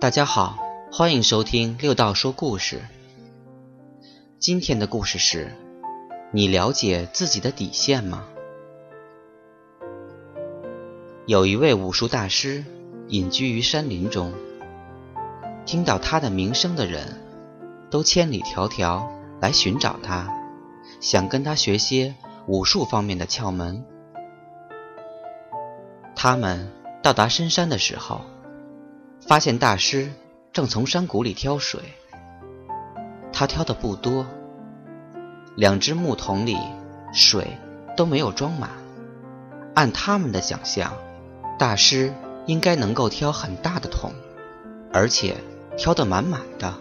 大家好，欢迎收听六道说故事。今天的故事是：你了解自己的底线吗？有一位武术大师隐居于山林中，听到他的名声的人，都千里迢迢来寻找他，想跟他学些武术方面的窍门。他们到达深山的时候。发现大师正从山谷里挑水，他挑的不多，两只木桶里水都没有装满。按他们的想象，大师应该能够挑很大的桶，而且挑得满满的。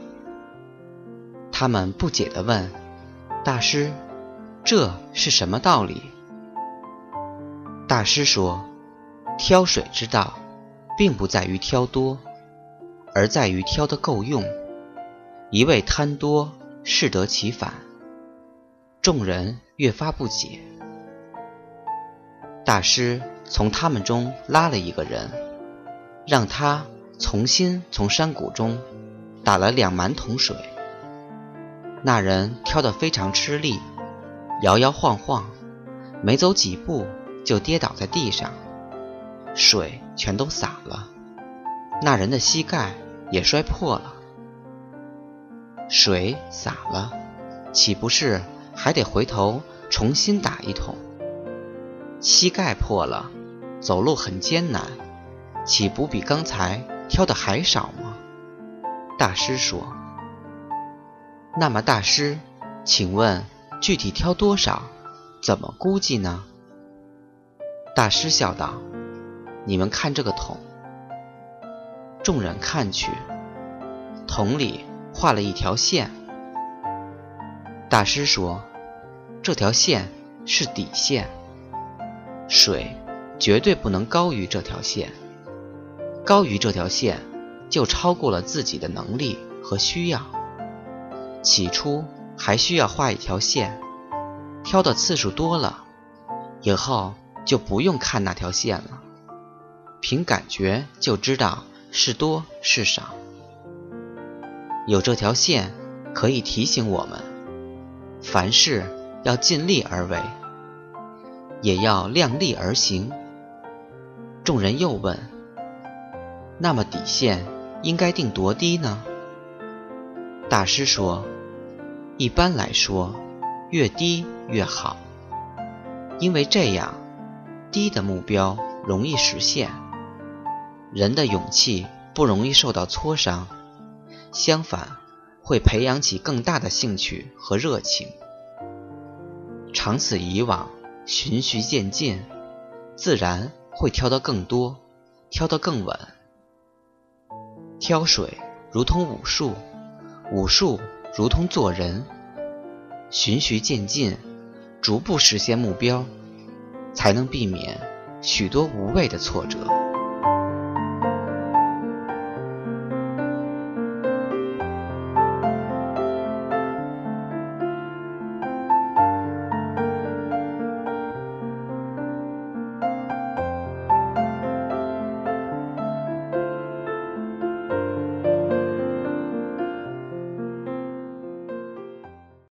他们不解地问：“大师，这是什么道理？”大师说：“挑水之道，并不在于挑多。”而在于挑得够用，一味贪多，适得其反。众人越发不解。大师从他们中拉了一个人，让他重新从山谷中打了两满桶水。那人挑得非常吃力，摇摇晃晃，没走几步就跌倒在地上，水全都洒了。那人的膝盖。也摔破了，水洒了，岂不是还得回头重新打一桶？膝盖破了，走路很艰难，岂不比刚才挑的还少吗？大师说：“那么大师，请问具体挑多少？怎么估计呢？”大师笑道：“你们看这个桶。”众人看去，桶里画了一条线。大师说：“这条线是底线，水绝对不能高于这条线。高于这条线，就超过了自己的能力和需要。起初还需要画一条线，挑的次数多了，以后就不用看那条线了，凭感觉就知道。”是多是少，有这条线可以提醒我们，凡事要尽力而为，也要量力而行。众人又问：“那么底线应该定多低呢？”大师说：“一般来说，越低越好，因为这样，低的目标容易实现。”人的勇气不容易受到挫伤，相反，会培养起更大的兴趣和热情。长此以往，循序渐进，自然会挑得更多，挑得更稳。挑水如同武术，武术如同做人，循序渐进，逐步实现目标，才能避免许多无谓的挫折。